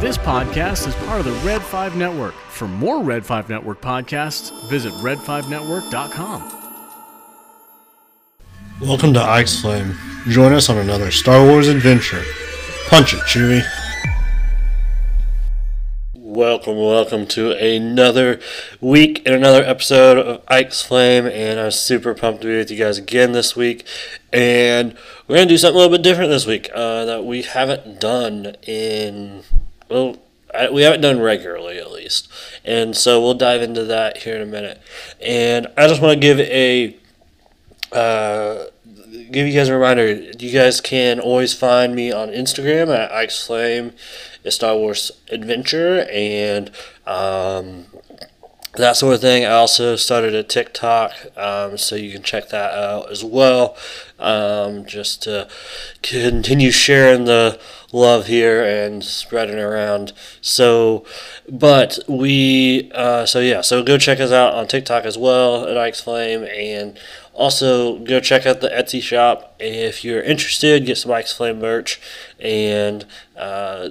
This podcast is part of the Red 5 Network. For more Red 5 Network podcasts, visit red5network.com. Welcome to Ike's Flame. Join us on another Star Wars adventure. Punch it, Chewie. Welcome, welcome to another week and another episode of Ike's Flame, and I'm super pumped to be with you guys again this week. And we're gonna do something a little bit different this week uh, that we haven't done in well, I, we haven't done regularly at least, and so we'll dive into that here in a minute. And I just want to give a uh, give you guys a reminder. You guys can always find me on Instagram at Ike's Flame, a Star Wars adventure, and um, that sort of thing. I also started a TikTok, um, so you can check that out as well. Um, just to continue sharing the love here and spreading around. So, but we, uh, so yeah, so go check us out on TikTok as well at Ike's Flame, and also go check out the Etsy shop if you're interested. Get some Ike's Flame merch and. Uh,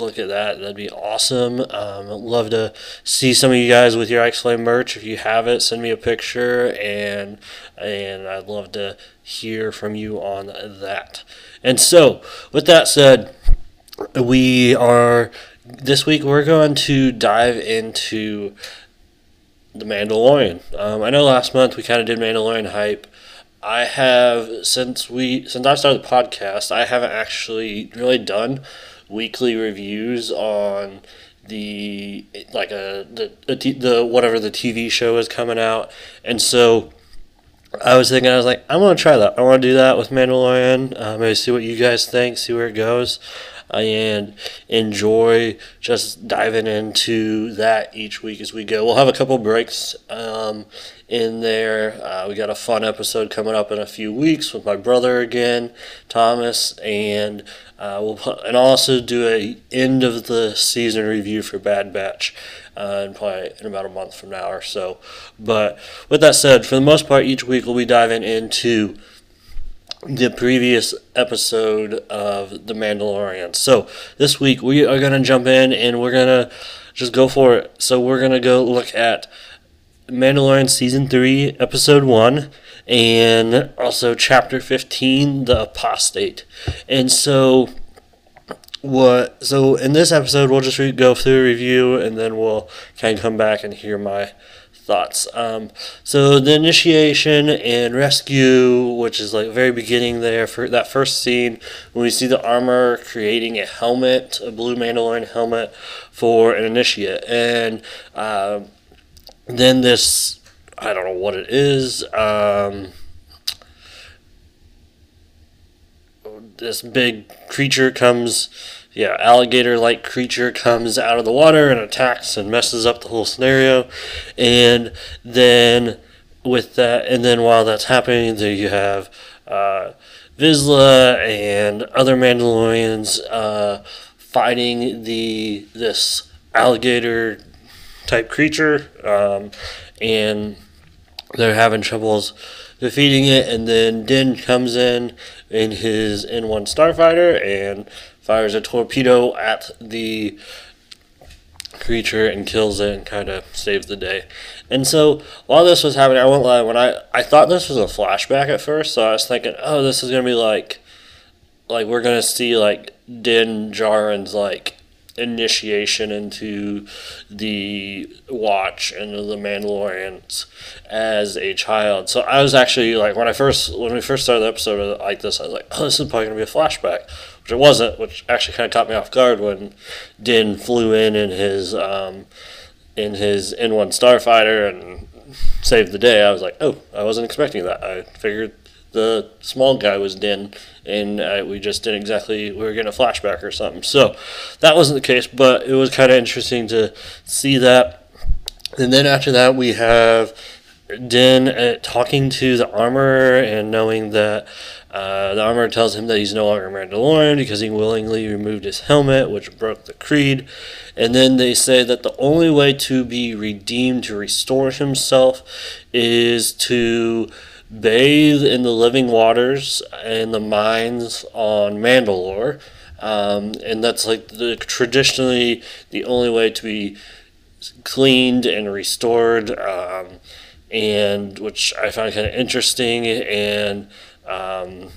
look at that. That'd be awesome. Um, love to see some of you guys with your Ike's Flame merch. If you have it, send me a picture, and and I'd love to hear from you on that. And so, with that said, we are this week. We're going to dive into the Mandalorian. Um, I know last month we kind of did Mandalorian hype. I have since we since I started the podcast, I haven't actually really done weekly reviews on the like a the the, the whatever the TV show is coming out, and so I was thinking I was like I want to try that. I want to do that with Mandalorian. Uh, maybe see what you guys think, see where it goes, and enjoy just diving into that each week as we go. We'll have a couple breaks. Um, in there. Uh, we got a fun episode coming up in a few weeks with my brother again, Thomas, and uh, we'll and also do a end of the season review for Bad Batch, uh, probably in about a month from now or so. But with that said, for the most part, each week we'll be diving into the previous episode of The Mandalorian. So this week we are to jump in and we're to just go for it. So we're to go look at Mandalorian Season 3, Episode 1, and also Chapter 15, The Apostate. And so, what, so in this episode, we'll just re- go through review and then we'll kind of come back and hear my thoughts. Um, so the initiation and rescue, which is like very beginning there for that first scene when we see the armor creating a helmet, a blue Mandalorian helmet for an initiate, and uh, then this I don't know what it is. Um, this big creature comes, yeah, alligator like creature comes out of the water and attacks and messes up the whole scenario. And then with that, and then while that's happening, there you have uh, and other Mandalorians uh, fighting the this alligator type creature, um, and they're having troubles defeating it. And then Din comes in in his N1 starfighter and fires a torpedo at the creature and kills it and kind of saves the day. And so while this was happening, I won't lie, when I I thought this was a flashback at first, so I was thinking, oh, this is gonna be like like we're gonna see like Din Djarin's like initiation into the Watch and the Mandalorians as a child. So I was actually like when I first when we first started the episode like this, I was like, oh, this is probably gonna be a flashback, which it wasn't, which actually kind of caught me off guard when Din flew in in his um, in his N1 starfighter and saved the day. I was like, oh, I wasn't expecting that. I figured the small guy was Din, and uh, we just didn't exactly we were getting a flashback or something. So that wasn't the case, but it was kind of interesting to see that. And then after that, we have Din uh, talking to the armor and knowing that uh, the armor tells him that he's no longer Mandalorian because he willingly removed his helmet, which broke the creed. And then they say that the only way to be redeemed, to restore himself, is to bathe in the living waters in the mines on Mandalore. um, and that's like the traditionally the only way to be cleaned and restored, um, and which I find kind of interesting. And um,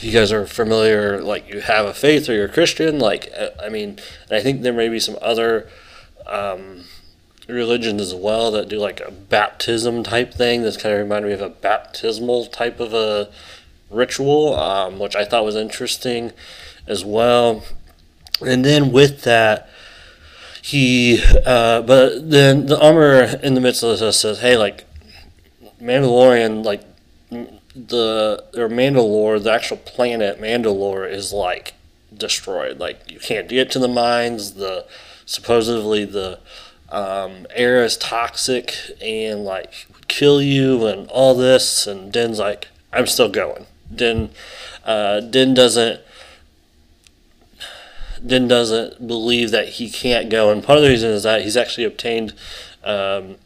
you guys are familiar, like you have a faith or you're a Christian. Like I mean, I think there may be some other um, religions as well that do like a baptism type thing. This kind of reminded me of a baptismal type of a ritual, um, which I thought was interesting as well. And then with that, he, uh, but then the armor in the midst of this says, hey, like, Mandalorian, like, the, or Mandalore, the actual planet Mandalore is like destroyed. Like, you can't get to the mines. The, supposedly, the, um, air is toxic and like kill you and all this and Din's like I'm still going. Din uh, Din doesn't Din doesn't believe that he can't go, and part of the reason is that he's actually obtained um,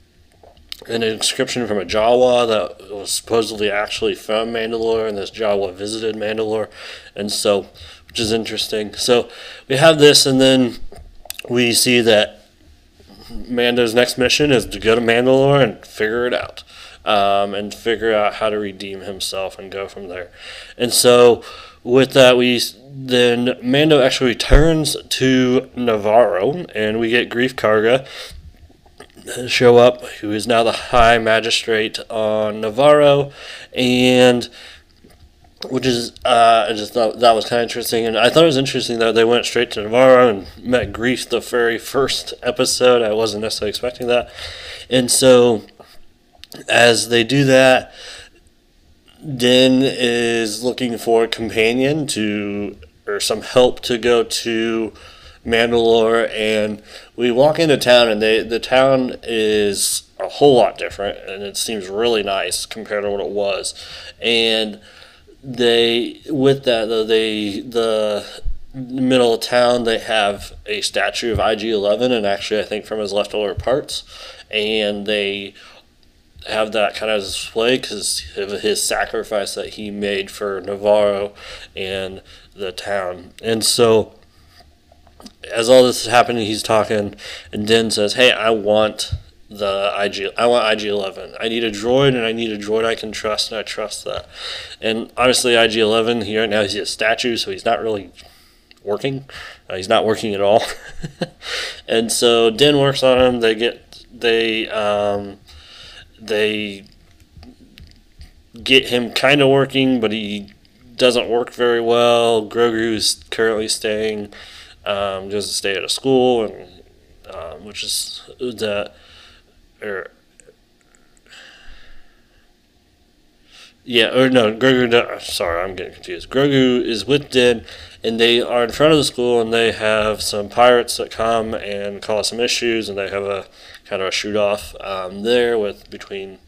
an inscription from a Jawa that was supposedly actually from Mandalore, and this Jawa visited Mandalore, and so which is interesting. So we have this, and then we see that Mando's next mission is to go to Mandalore and figure it out. Um, and figure out how to redeem himself and go from there. And so, with that, we then Mando actually returns to Nevarro, and we get Greef Karga show up, who is now the High Magistrate on Nevarro, and which is uh, I just thought that was kind of interesting, and I thought it was interesting that they went straight to Nevarro and met Greef the very first episode. I wasn't necessarily expecting that, and so as they do that, Din is looking for a companion to or some help to go to Mandalore, and we walk into town, and they the town is a whole lot different, and it seems really nice compared to what it was, and they with that though they the middle of town they have a statue of IG11 and actually I think from his leftover parts and they have that kind of display because of his sacrifice that he made for Nevarro and the town. And so as all this is happening he's talking and Din says hey I want the IG. I want IG Eleven. I need a droid, and I need a droid I can trust, and I trust that. And honestly, IG Eleven here right now he's a statue, so he's not really working. Uh, he's not working at all. and so Den works on him. They get they um, they get him kind of working, but he doesn't work very well. Grogu is currently staying, um, doesn't stay at a school, and um, which is that or yeah, or no, Grogu. Sorry, I'm getting confused. Grogu is with Din, and they are in front of the school, and they have some pirates that come and cause some issues, and they have a kind of a shoot off um, there with between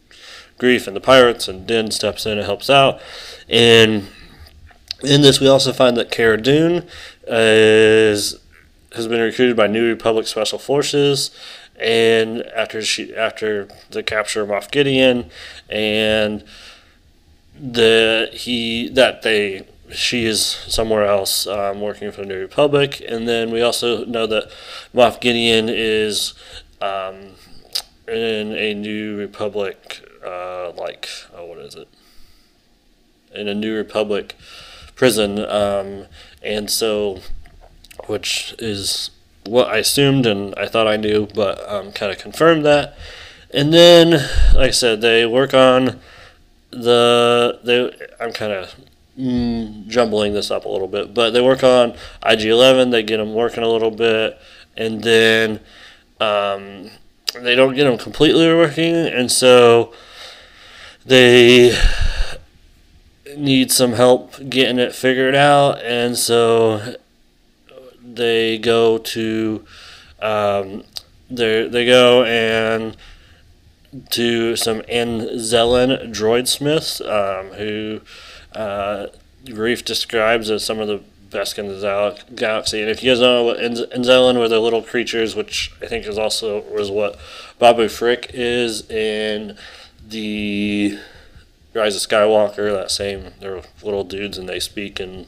Greef and the pirates, and Din steps in and helps out. And in this, we also find that Cara Dune is has been recruited by New Republic Special Forces and after she after the capture of Moff Gideon and the he that they she is somewhere else um, working for the New Republic, and then we also know that Moff Gideon is um, in a New Republic, uh, like oh, what is it? In a New Republic prison, um, and so, which is what I assumed and I thought I knew, but um, kind of confirmed that. And then, like I said, they work on the they. I'm kind of mm, jumbling this up a little bit, but they work on IG11. They get them working a little bit, and then um, they don't get them completely working, and so they need some help getting it figured out, and so they go to um, they they go and to some Anzellan droidsmiths um, who uh, describes as some of the best in the galaxy. And if you guys know what Anzellan were the little creatures, which I think is also was what Babu Frick is in the Rise of Skywalker. That same they're little dudes and they speak in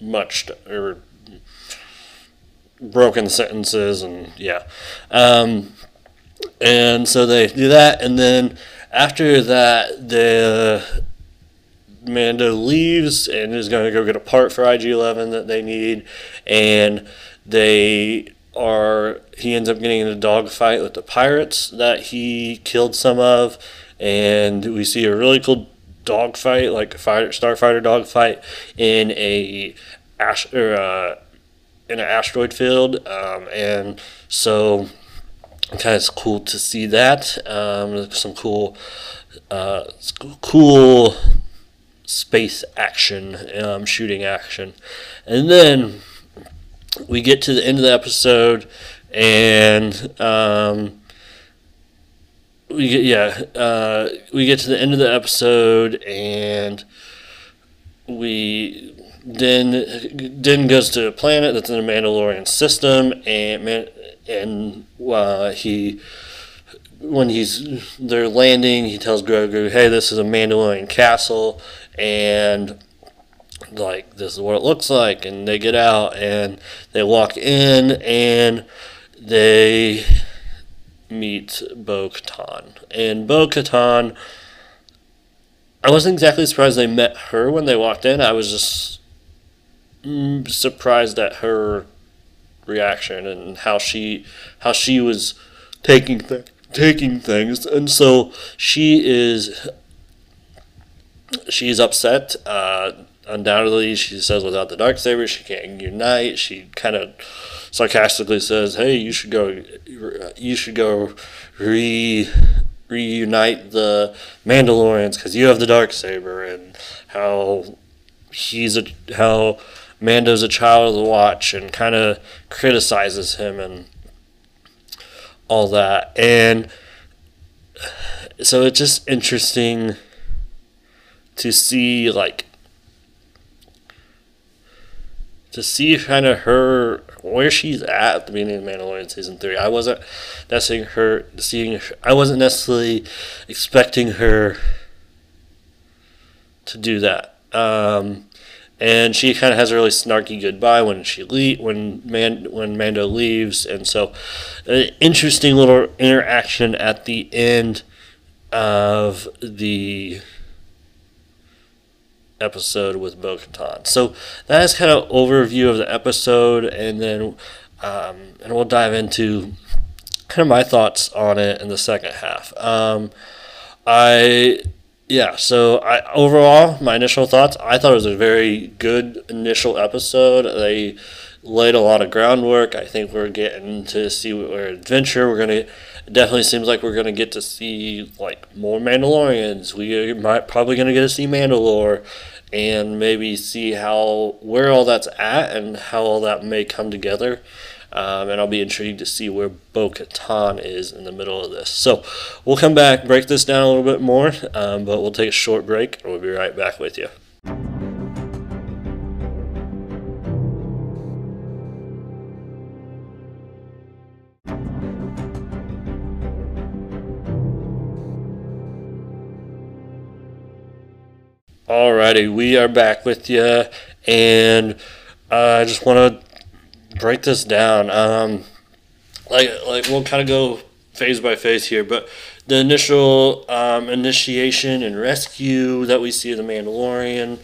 much or broken sentences and yeah. Um, and so they do that, and then after that, the Mando leaves and is going to go get a part for IG Eleven that they need, and they are he ends up getting in a dogfight with the pirates that he killed some of, and we see a really cool dogfight, like a fighter starfighter dogfight in a ash or uh, in an asteroid field, um, and so kind of cool to see that. Um, some cool, uh, cool space action, um, shooting action, and then we get to the end of the episode, and um, we get yeah, uh, we get to the end of the episode, and we then then goes to a planet that's in the Mandalorian system, and and uh, he when he's they're landing, he tells Grogu, "Hey, this is a Mandalorian castle," and like this is what it looks like. And they get out and they walk in and they meet Bo Katan. And Bo Katan, I wasn't exactly surprised they met her when they walked in. I was just surprised at her reaction and how she how she was taking th- taking things. And so she is she's upset uh, undoubtedly. She says without the dark saber she can't unite. She kind of sarcastically says hey you should go you should go re reunite the mandalorians because you have the dark saber and how he's a how Mando's a child of the watch and kind of criticizes him and all that. And so it's just interesting to see like to see kind of her where she's at at the beginning of Mandalorian season three. I wasn't necessarily her seeing. I wasn't necessarily expecting her to do that. Um, and she kind of has a really snarky goodbye when she le- when Man- when Mando leaves, and so an interesting little interaction at the end of the episode with Bo Katan. So that is kind of overview of the episode, and then um, and we'll dive into kind of my thoughts on it in the second half. Um, I yeah, so I overall my initial thoughts, I thought it was a very good initial episode. They laid a lot of groundwork. I think we're getting to see our adventure. We're gonna definitely seems like we're gonna get to see like more Mandalorians. We might probably gonna get to see Mandalore and maybe see how where all that's at and how all that may come together. Um, and I'll be intrigued to see where Bo Katan is in the middle of this. So we'll come back, break this down a little bit more, um, but we'll take a short break and we'll be right back with you. Alrighty, we are back with you, and uh, I just want to break this down. Um, like like we'll kind of go phase by phase here, but the initial um, initiation and rescue that we see in the Mandalorian,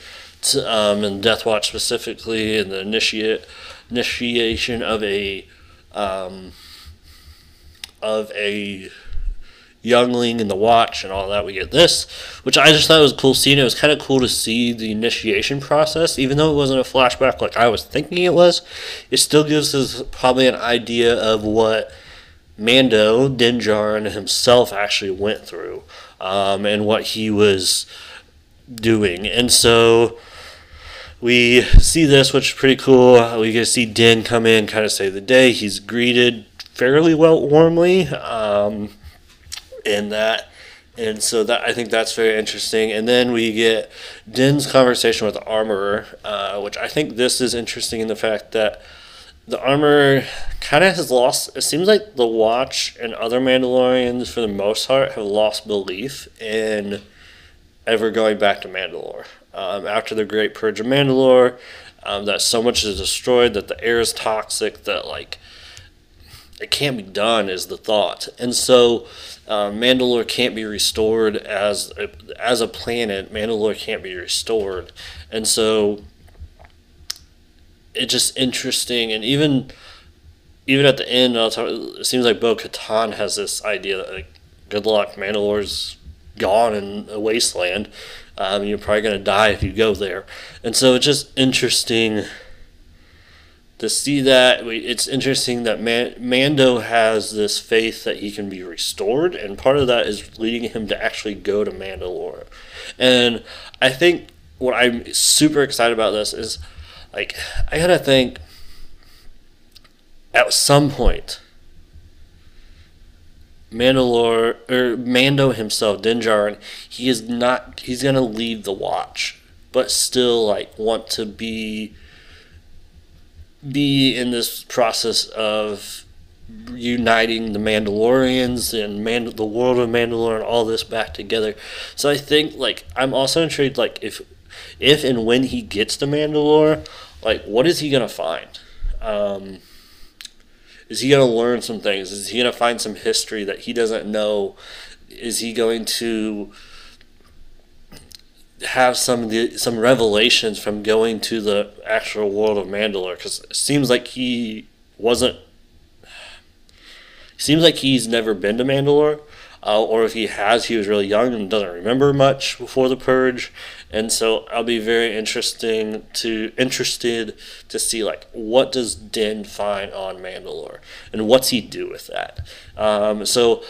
um, and Death Watch specifically, and the initiate initiation of a um, of a youngling and the watch and all that we get this which i just thought was a cool scene. It was kind of cool to see the initiation process. Even though it wasn't a flashback like i was thinking it was it still gives us probably an idea of what mando Din Djarin himself actually went through um, and what he was doing. And so we see this which is pretty cool. We get to see din come in kind of save the day. He's greeted fairly well warmly um, in that. And so that I think that's very interesting. And then we get Din's conversation with the armorer, uh, which I think this is interesting in the fact that the armorer kind of has lost. It seems like the Watch and other Mandalorians, for the most part, have lost belief in ever going back to Mandalore. Um, after the Great Purge of Mandalore, um, that so much is destroyed, that the air is toxic, that like it can't be done is the thought. And so uh, Mandalore can't be restored as a, as a planet. Mandalore can't be restored. And so it's just interesting. And even even at the end, talk, it seems like Bo Katan has this idea that like, good luck, Mandalore's gone in a wasteland. Um, you're probably going to die if you go there. And so it's just interesting to see that it's interesting that Man- Mando has this faith that he can be restored, and part of that is leading him to actually go to Mandalore. And I think what I'm super excited about this is like I gotta think at some point Mandalore or Mando himself, Din Djarin, he is not he's gonna leave the watch, but still like want to be be in this process of uniting the Mandalorians and Mand- the world of Mandalore and all this back together. So I think like I'm also intrigued like if if and when he gets to Mandalore, like what is he gonna find? Um, is he gonna learn some things? Is he gonna find some history that he doesn't know? Is he going to have some the, some revelations from going to the actual world of Mandalore because it seems like he wasn't. Seems like he's never been to Mandalore, uh, or if he has, he was really young and doesn't remember much before the purge. And so I'll be very interesting to interested to see like what does Din find on Mandalore and what's he do with that. Um, so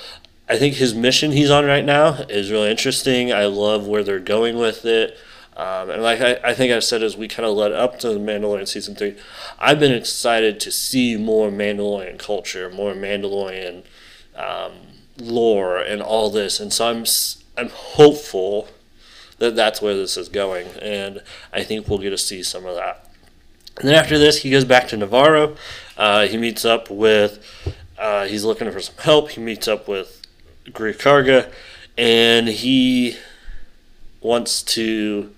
I think his mission he's on right now is really interesting. I love where they're going with it. Um, and like I, I think I've said as we kind of led up to the Mandalorian season three, I've been excited to see more Mandalorian culture, more Mandalorian um, lore, and all this. And so I'm I'm hopeful that that's where this is going, and I think we'll get to see some of that. And then after this, he goes back to Nevarro. Uh, he meets up with. Uh, he's looking for some help. He meets up with Greef Karga, and he wants to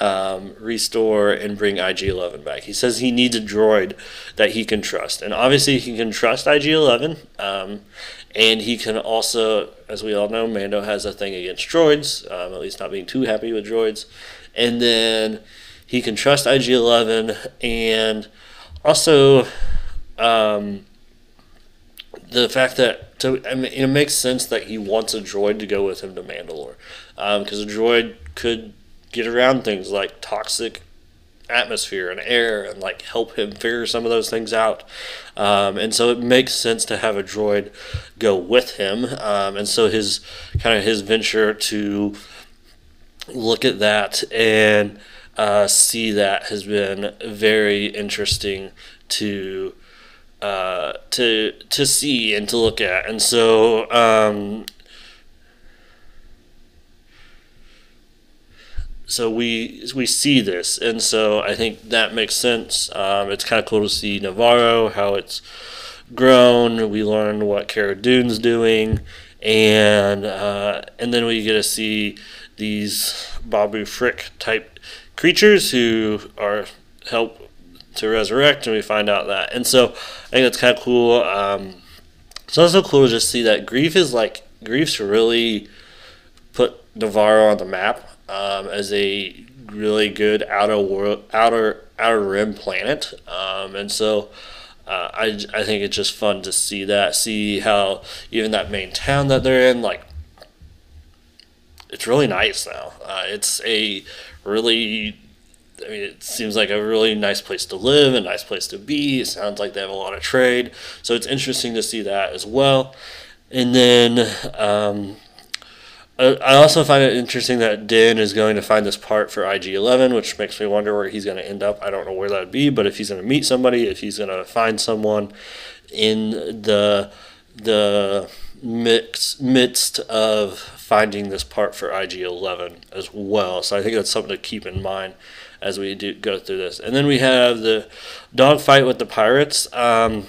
um, restore and bring IG 11 back. He says he needs a droid that he can trust. And obviously, he can trust IG 11. Um, and he can also, as we all know, Mando has a thing against droids, um, at least not being too happy with droids. And then he can trust IG 11 and also um, the fact that to, I mean, it makes sense that he wants a droid to go with him to Mandalore, because um, a droid could get around things like toxic atmosphere and air and like help him figure some of those things out. Um, and so it makes sense to have a droid go with him. Um, and so his kind of his venture to look at that and uh, see that has been very interesting to uh, to to see and to look at, and so um, so we we see this, and so I think that makes sense. Um, it's kind of cool to see Nevarro how it's grown. We learn what Cara Dune's doing, and uh, and then we get to see these Babu Frick type creatures who are help to resurrect, and we find out that. And so I think that's kind of cool. Um, it's also cool to just see that Greef is like Greef's really put Nevarro on the map um, as a really good outer world, outer outer rim planet, um, and so. Uh, I, I think it's just fun to see that, see how even that main town that they're in, like, it's really nice now. Uh, it's a really I mean, it seems like a really nice place to live, a nice place to be. It sounds like they have a lot of trade, so it's interesting to see that as well. And then um, I also find it interesting that Din is going to find this part for IG 11, which makes me wonder where he's going to end up. I don't know where that would be, but if he's going to meet somebody, if he's going to find someone in the the mix, midst of finding this part for IG 11 as well. So I think that's something to keep in mind as we do go through this. And then we have the dogfight with the pirates. Um,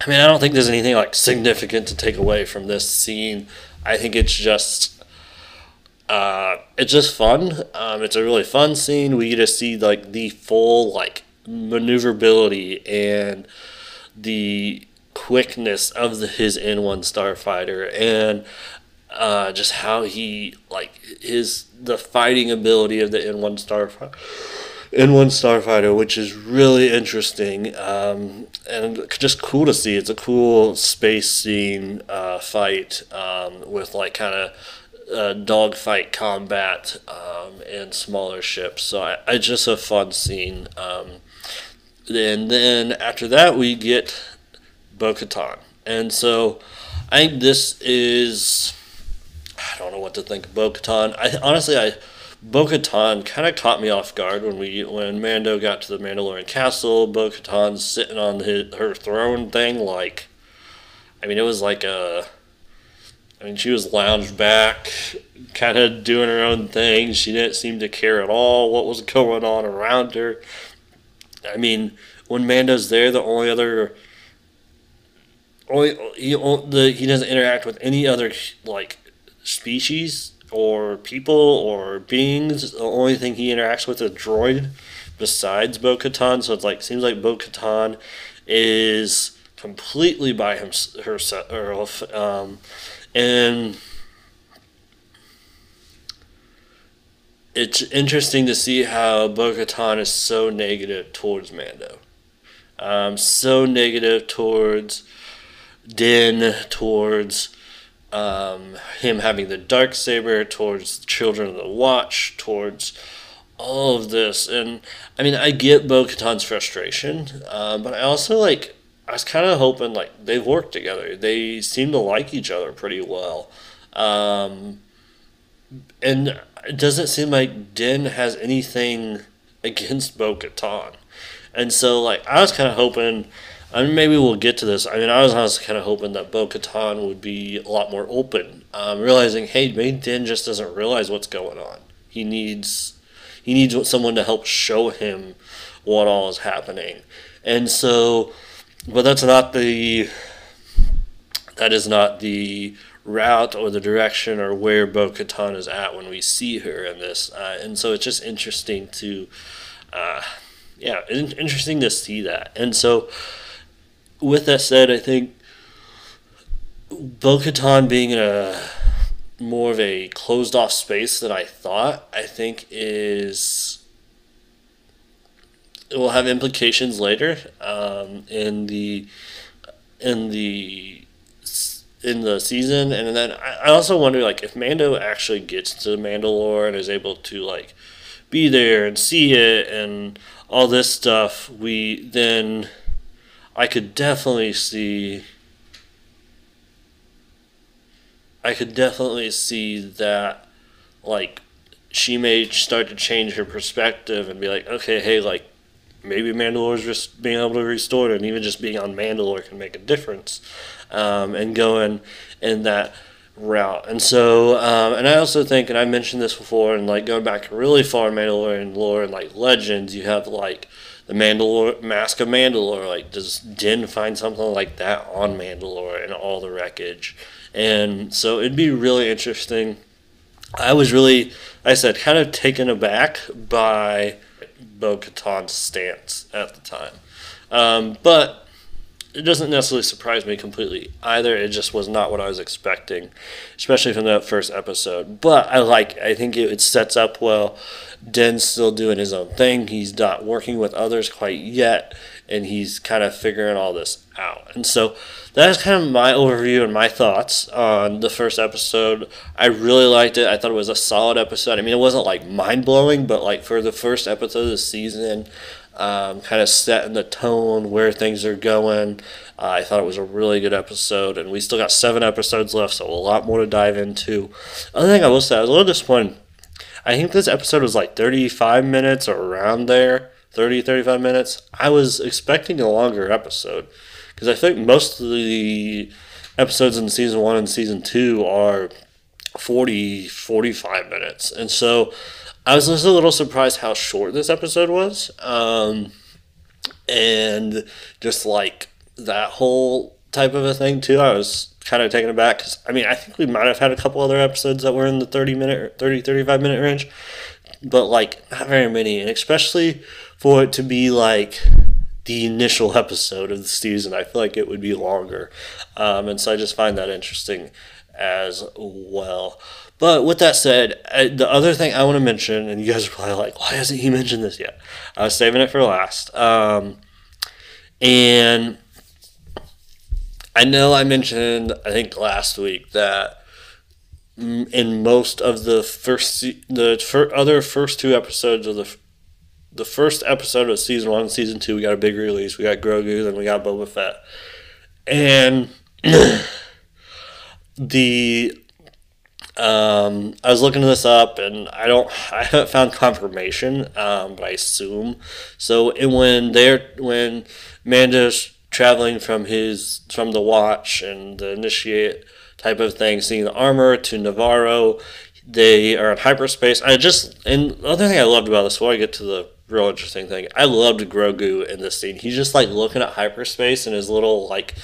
I mean, I don't think there's anything like significant to take away from this scene. I think it's just uh, it's just fun. Um, it's a really fun scene. We get to see like the full like maneuverability and the quickness of the, his N1 starfighter and uh, just how he like his the fighting ability of the N1 starfighter. N1 Starfighter, which is really interesting um, and just cool to see. It's a cool space scene uh, fight um, with like kind of uh, dogfight combat um, and smaller ships. So I, I just a fun scene. Um, and then after that, we get Bo Katan. And so I think this is. I don't know what to think of Bo Katan. I honestly, I Bo Katan kind of caught me off guard when we when Mando got to the Mandalorian castle. Bo Katan's sitting on his, her throne thing, like, I mean, it was like a I mean, she was lounged back, kind of doing her own thing. She didn't seem to care at all what was going on around her. I mean, when Mando's there, the only other only he the he doesn't interact with any other like species or people or beings. The only thing he interacts with is a droid besides Bo Katan. So it's like seems like Bo Katan is completely by him herself. Um, and it's interesting to see how Bo Katan is so negative towards Mando. Um, so negative towards Din, towards um, him having the dark saber, towards Children of the Watch, towards all of this. And I mean, I get Bo Katan's frustration, uh, but I also like I was kind of hoping like they've worked together. They seem to like each other pretty well. Um, and it doesn't seem like Din has anything against Bo Katan. And so, like, I was kind of hoping, I mean, maybe we'll get to this. I mean, I was honestly kind of hoping that Bo Katan would be a lot more open, um, realizing, hey, maybe Din just doesn't realize what's going on. He needs, he needs someone to help show him what all is happening. And so, but that's not the that is not the route or the direction or where Bo Katan is at when we see her in this. Uh, and so it's just interesting to, uh, yeah, interesting to see that. And so, with that said, I think Bo Katan being in a more of a closed off space than I thought, I think is it will have implications later um, in the in the in the season, and then I also wonder like if Mando actually gets to Mandalore and is able to like be there and see it and all this stuff, we then I could definitely see. I could definitely see that, like, she may start to change her perspective and be like, okay, hey, like, maybe Mandalore's just being able to restore it, and even just being on Mandalore can make a difference. Um, and going in that route. And so, um, and I also think, and I mentioned this before, and like going back really far in Mandalorian lore and like legends, you have like the Mandalore Mask of Mandalore. Like, does Din find something like that on Mandalore and all the wreckage? And so it'd be really interesting. I was really, I said, kind of taken aback by Bo Katan's stance at the time. Um, but it doesn't necessarily surprise me completely either. It just was not what I was expecting, especially from that first episode. But I like. I think it, it sets up well. Din's still doing his own thing. He's not working with others quite yet, and he's kind of figuring all this out. And so that's kind of my overview and my thoughts on the first episode. I really liked it. I thought it was a solid episode. I mean, it wasn't like mind blowing, but like for the first episode of the season, um, kind of setting the tone where things are going. Uh, I thought it was a really good episode, and we still got seven episodes left, so a lot more to dive into. Other thing I will say, I was a little disappointed. I think this episode was like 35 minutes or around there, 30, 35 minutes. I was expecting a longer episode because I think most of the episodes in season one and season two are 40, 45 minutes. And so I was just a little surprised how short this episode was. Um, and just like that whole type of a thing, too. I was kind of taken aback because I mean I think we might have had a couple other episodes that were in the 30 minute 30 35 minute range but like not very many and especially for it to be like the initial episode of the season I feel like it would be longer. Um, and so I just find that interesting as well. But with that said I, the other thing I want to mention and you guys are probably like why hasn't he mentioned this yet? I was saving it for last. Um, and I know I mentioned, I think last week, that in most of the first, the fir- other first two episodes of the, the first episode of season one, and season two, we got a big release. We got Grogu, then we got Boba Fett, and the um, I was looking this up, and I don't, I haven't found confirmation, um, but I assume so. And when they're when Mando's traveling from his from the watch and the initiate type of thing, seeing the armor to Nevarro. They are in hyperspace. I just and the other thing I loved about this before I get to the real interesting thing, I loved Grogu in this scene. He's just like looking at hyperspace and his little like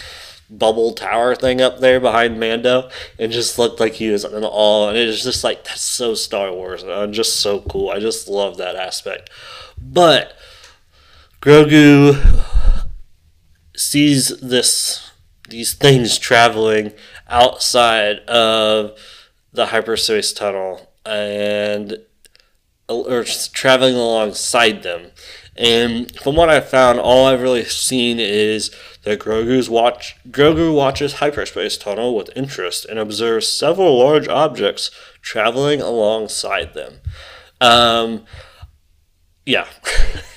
bubble tower thing up there behind Mando and just looked like he was in awe and it was just like that's so Star Wars and uh, just so cool. I just love that aspect. But Grogu sees this these things traveling outside of the hyperspace tunnel and or traveling alongside them. And from what I've found, all I've really seen is that Grogu's watch Grogu watches hyperspace tunnel with interest and observes several large objects traveling alongside them. Um, yeah,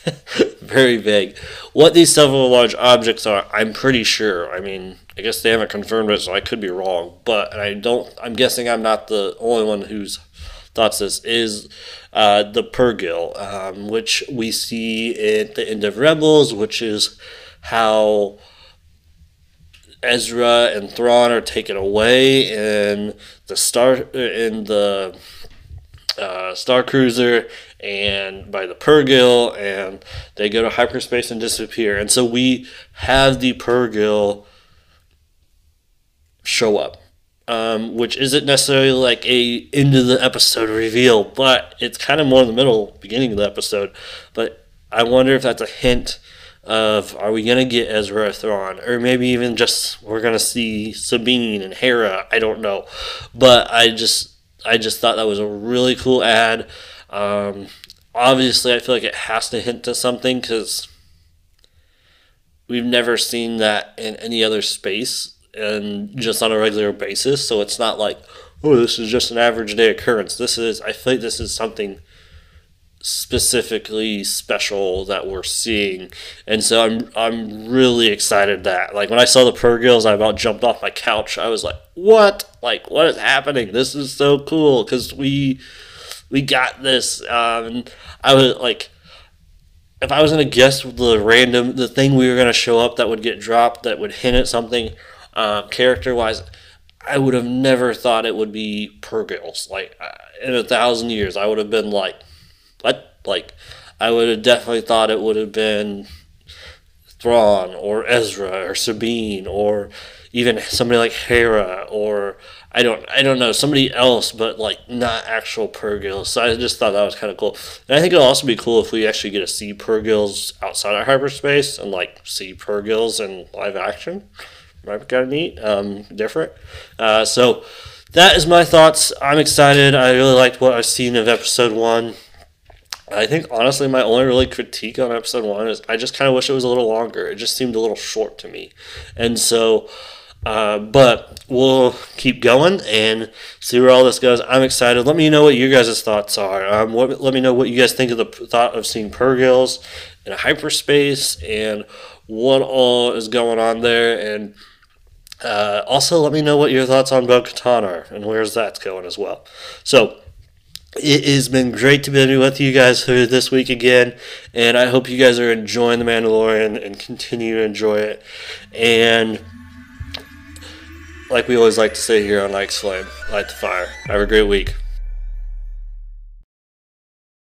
very vague. What these several large objects are, I'm pretty sure. I mean, I guess they haven't confirmed it, so I could be wrong. But I don't. I'm guessing I'm not the only one who's thoughts this is uh, the Purrgil, um, which we see at the end of Rebels, which is how Ezra and Thrawn are taken away in the star in the uh, Star Cruiser and by the Purrgil, and they go to hyperspace and disappear. And so we have the Purrgil show up, um, which isn't necessarily like a end of the episode reveal, but it's kind of more in the middle, beginning of the episode. But I wonder if that's a hint of are we gonna get Ezra Thrawn, or maybe even just we're gonna see Sabine and Hera. I don't know, but I just I just thought that was a really cool ad. Um, obviously, I feel like it has to hint to something because we've never seen that in any other space and just on a regular basis. So it's not like, oh, this is just an average day occurrence. This is, I feel like this is something specifically special that we're seeing. And so I'm I'm really excited that like when I saw the Purrgils I about jumped off my couch. I was like, "What? Like what is happening? This is so cool cuz we we got this." Um I was like if I was going to guess the random the thing we were going to show up that would get dropped that would hint at something uh, character wise I would have never thought it would be Purrgils. Like uh, in a thousand years, I would have been like, what? Like, I would have definitely thought it would have been Thrawn or Ezra or Sabine or even somebody like Hera or I don't I don't know somebody else, but like not actual Purrgils. So I just thought that was kind of cool. And I think it'll also be cool if we actually get to see Purrgils outside of hyperspace and like see Purrgils in live action. Might be kind of neat, um, different. Uh, so that is my thoughts. I'm excited. I really liked what I've seen of episode one. I think honestly, my only really critique on episode one is I just kind of wish it was a little longer. It just seemed a little short to me, and so. Uh, but we'll keep going and see where all this goes. I'm excited. Let me know what your guys' thoughts are. Um, what, let me know what you guys think of the thought of seeing Purrgils in hyperspace and what all is going on there. And uh, also, let me know what your thoughts on Bo Katan are and where's that going as well. So, it has been great to be with you guys for this week again, and I hope you guys are enjoying The Mandalorian and continue to enjoy it. And like we always like to say here on Ike's Flame, light the fire. Have a great week.